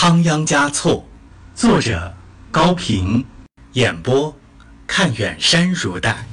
仓央嘉措，作者高平，演播看远山如黛。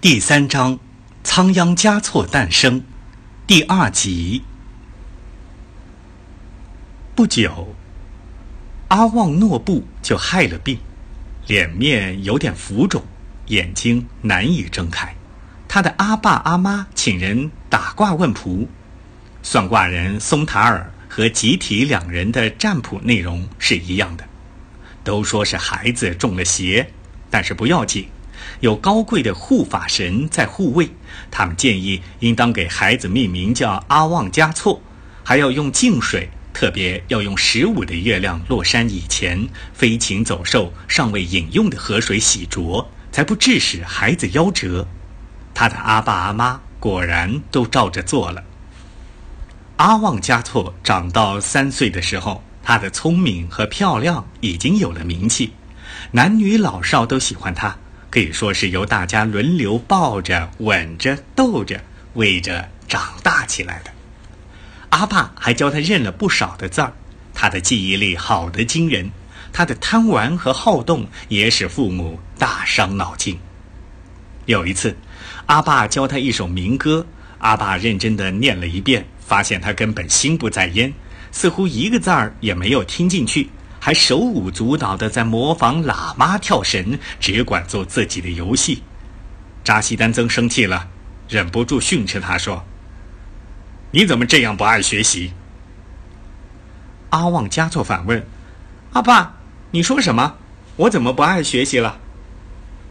第三章：仓央嘉措诞生，第二集。不久，阿旺诺布就害了病，脸面有点浮肿，眼睛难以睁开。他的阿爸阿妈请人打卦问卜，算卦人松塔尔。和集体两人的占卜内容是一样的，都说是孩子中了邪，但是不要紧，有高贵的护法神在护卫。他们建议应当给孩子命名叫阿旺加措，还要用净水，特别要用十五的月亮落山以前飞禽走兽尚未饮用的河水洗濯，才不致使孩子夭折。他的阿爸阿妈果然都照着做了。阿旺加措长到三岁的时候，他的聪明和漂亮已经有了名气，男女老少都喜欢他，可以说是由大家轮流抱着、吻着、逗着、喂着长大起来的。阿爸还教他认了不少的字儿，他的记忆力好得惊人，他的贪玩和好动也使父母大伤脑筋。有一次，阿爸教他一首民歌，阿爸认真地念了一遍。发现他根本心不在焉，似乎一个字儿也没有听进去，还手舞足蹈地在模仿喇嘛跳绳，只管做自己的游戏。扎西丹增生气了，忍不住训斥他说：“你怎么这样不爱学习？”阿旺加措反问：“阿爸，你说什么？我怎么不爱学习了？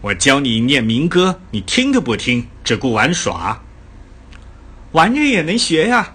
我教你念民歌，你听都不听，只顾玩耍。玩着也能学呀。”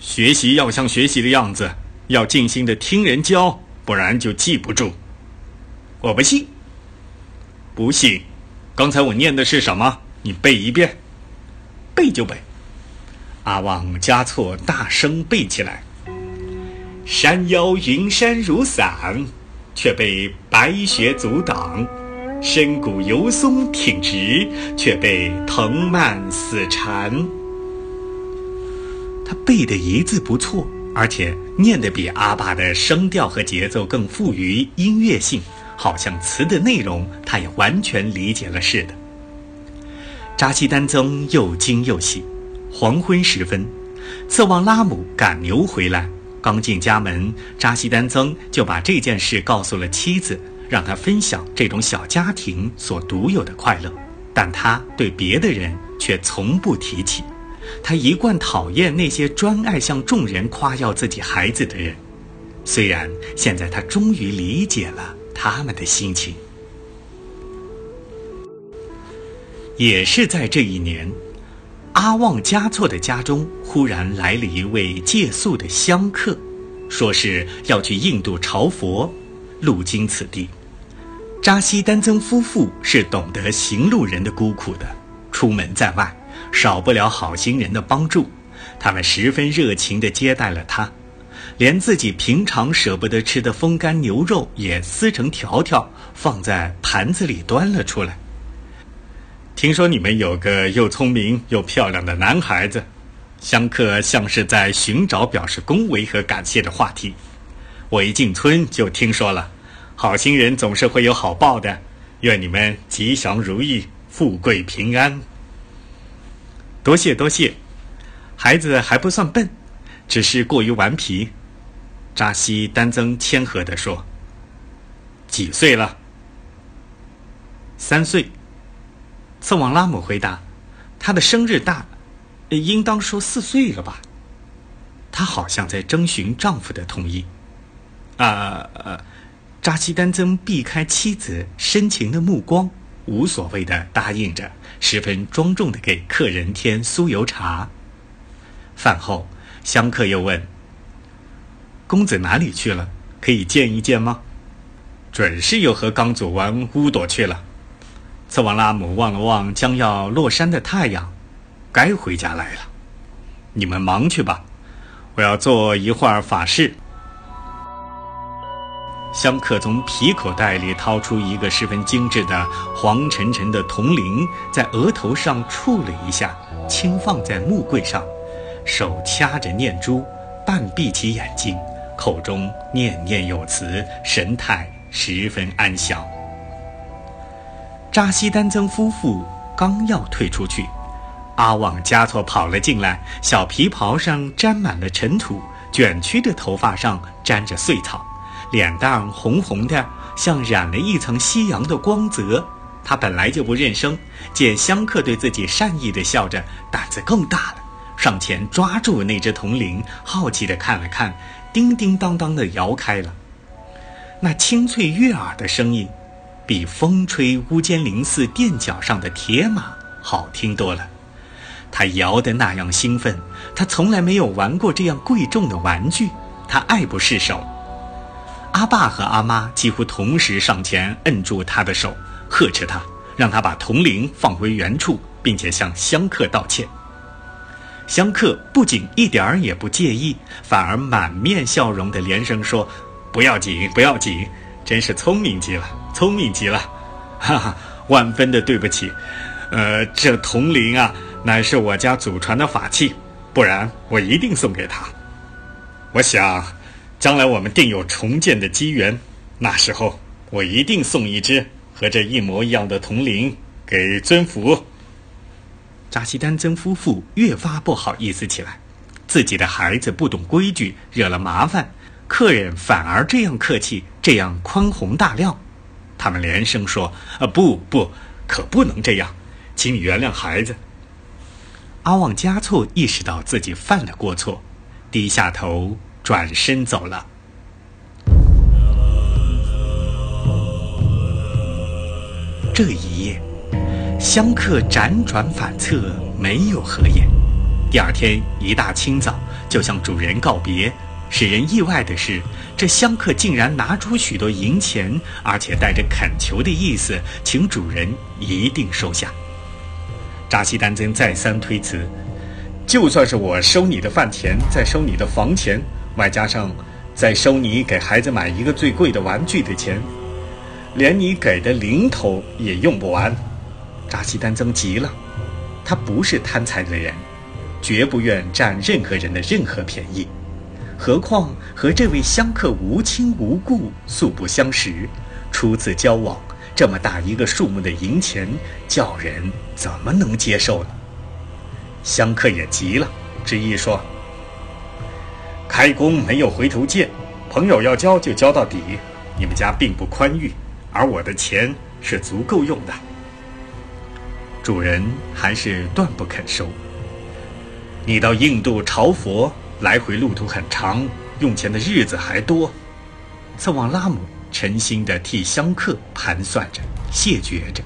学习要像学习的样子，要静心的听人教，不然就记不住。我不信，不信。刚才我念的是什么？你背一遍。背就背。阿旺加措大声背起来。山腰云山如伞，却被白雪阻挡；深谷油松挺直，却被藤蔓死缠。他背的一字不错，而且念的比阿爸的声调和节奏更富于音乐性，好像词的内容他也完全理解了似的。扎西丹增又惊又喜。黄昏时分，次旺拉姆赶牛回来，刚进家门，扎西丹增就把这件事告诉了妻子，让他分享这种小家庭所独有的快乐，但他对别的人却从不提起。他一贯讨厌那些专爱向众人夸耀自己孩子的人，虽然现在他终于理解了他们的心情。也是在这一年，阿旺加措的家中忽然来了一位借宿的香客，说是要去印度朝佛，路经此地。扎西丹增夫妇是懂得行路人的孤苦的，出门在外。少不了好心人的帮助，他们十分热情地接待了他，连自己平常舍不得吃的风干牛肉也撕成条条放在盘子里端了出来。听说你们有个又聪明又漂亮的男孩子，香客像是在寻找表示恭维和感谢的话题。我一进村就听说了，好心人总是会有好报的，愿你们吉祥如意，富贵平安。多谢多谢，孩子还不算笨，只是过于顽皮。扎西丹增谦和地说：“几岁了？”三岁。策旺拉姆回答：“他的生日大，应当说四岁了吧？”他好像在征询丈夫的同意。啊，扎西丹增避开妻子深情的目光，无所谓的答应着。十分庄重的给客人添酥油茶。饭后，香客又问：“公子哪里去了？可以见一见吗？”“准是又和刚祖玩乌朵去了。”次旺拉姆望了望将要落山的太阳，该回家来了。你们忙去吧，我要做一会儿法事。香客从皮口袋里掏出一个十分精致的黄沉沉的铜铃，在额头上触了一下，轻放在木柜上，手掐着念珠，半闭起眼睛，口中念念有词，神态十分安详。扎西丹增夫妇刚要退出去，阿旺加措跑了进来，小皮袍上沾满了尘土，卷曲的头发上沾着碎草，脸蛋红红的，像染了一层夕阳的光泽。他本来就不认生，见香客对自己善意的笑着，胆子更大了，上前抓住那只铜铃，好奇地看了看，叮叮当当地摇开了。那清脆悦耳的声音，比风吹乌间林寺垫脚上的铁马好听多了。他摇得那样兴奋，他从来没有玩过这样贵重的玩具，他爱不释手。阿爸和阿妈几乎同时上前摁住他的手。呵斥他，让他把铜铃放回原处，并且向香客道歉。香客不仅一点儿也不介意，反而满面笑容的连声说：“不要紧，不要紧，真是聪明极了，聪明极了，哈哈，万分的对不起。呃，这铜铃啊，乃是我家祖传的法器，不然我一定送给他。我想，将来我们定有重建的机缘，那时候我一定送一只。”和这一模一样的铜铃给尊府。扎西丹曾夫妇越发不好意思起来，自己的孩子不懂规矩，惹了麻烦，客人反而这样客气，这样宽宏大量。他们连声说：“啊，不不，可不能这样，请你原谅孩子。”阿旺加措意识到自己犯了过错，低下头，转身走了。这一夜，香客辗转反侧，没有合眼。第二天一大清早，就向主人告别。使人意外的是，这香客竟然拿出许多银钱，而且带着恳求的意思，请主人一定收下。扎西丹增再三推辞：“就算是我收你的饭钱，再收你的房钱，外加上再收你给孩子买一个最贵的玩具的钱。”连你给的零头也用不完，扎西丹增急了。他不是贪财的人，绝不愿占任何人的任何便宜。何况和这位香客无亲无故，素不相识，初次交往，这么大一个数目的银钱，叫人怎么能接受呢？香客也急了，执意说：“开弓没有回头箭，朋友要交就交到底。你们家并不宽裕。”而我的钱是足够用的，主人还是断不肯收。你到印度朝佛，来回路途很长，用钱的日子还多。次旺拉姆诚心地替香客盘算着，谢绝着。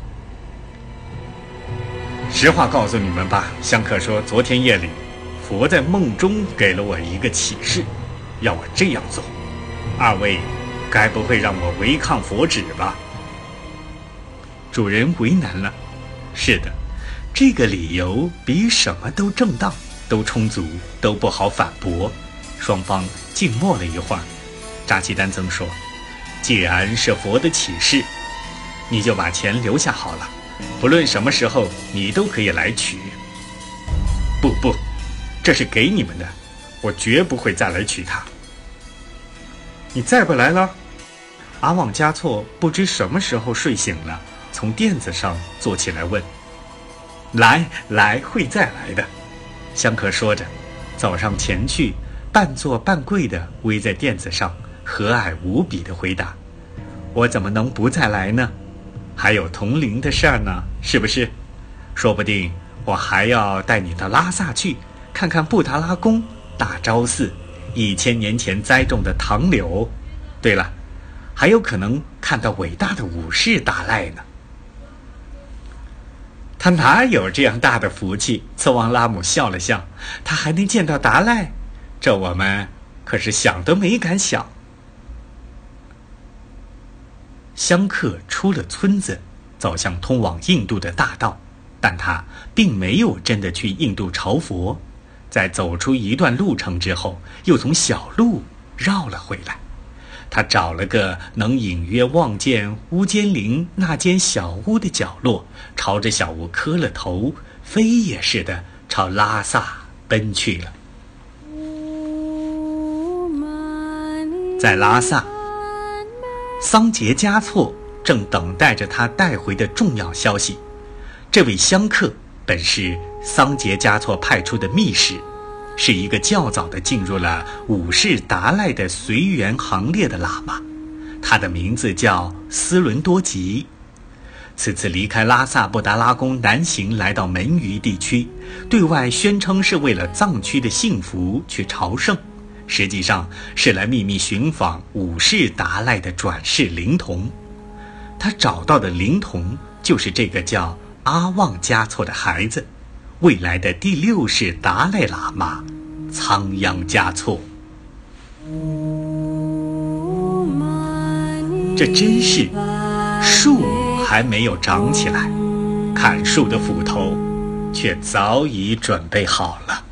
实话告诉你们吧，香客说，昨天夜里，佛在梦中给了我一个启示，要我这样做。二位。该不会让我违抗佛旨吧？主人为难了。是的，这个理由比什么都正当，都充足，都不好反驳。双方静默了一会儿。扎基丹增说：“既然是佛的启示，你就把钱留下好了。不论什么时候，你都可以来取。”这是给你们的，我绝不会再来娶她。你再不来了？阿旺加措不知什么时候睡醒了，从垫子上坐起来问：“来来，会再来的。”香客说着，走上前去，半坐半跪的偎在垫子上，和蔼无比的回答：“我怎么能不再来呢？还有铜铃的事儿呢，是不是？说不定我还要带你到拉萨去，看看布达拉宫、大昭寺，一千年前栽种的唐柳。对了。”还有可能看到伟大的武士达赖呢。他哪有这样大的福气？次旺拉姆笑了笑。他还能见到达赖，这我们可是想都没敢想。香客出了村子，走向通往印度的大道，但他并没有真的去印度朝佛。在走出一段路程之后，又从小路绕了回来。他找了个能隐约望见屋间林那间小屋的角落，朝着小屋磕了头，飞也似的朝拉萨奔去了。在拉萨，桑杰嘉措正等待着他带回的重要消息。这位香客本是桑杰嘉措派出的密使，是一个较早的进入了五世达赖的随缘行列的喇嘛，他的名字叫斯伦多吉。此次离开拉萨布达拉宫南行，来到门隅地区，对外宣称是为了藏区的幸福去朝圣，实际上是来秘密寻访五世达赖的转世灵童。他找到的灵童就是这个叫阿旺嘉措的孩子，未来的第六世达赖喇嘛仓央嘉措。这真是树。还没有长起来，砍树的斧头却早已准备好了。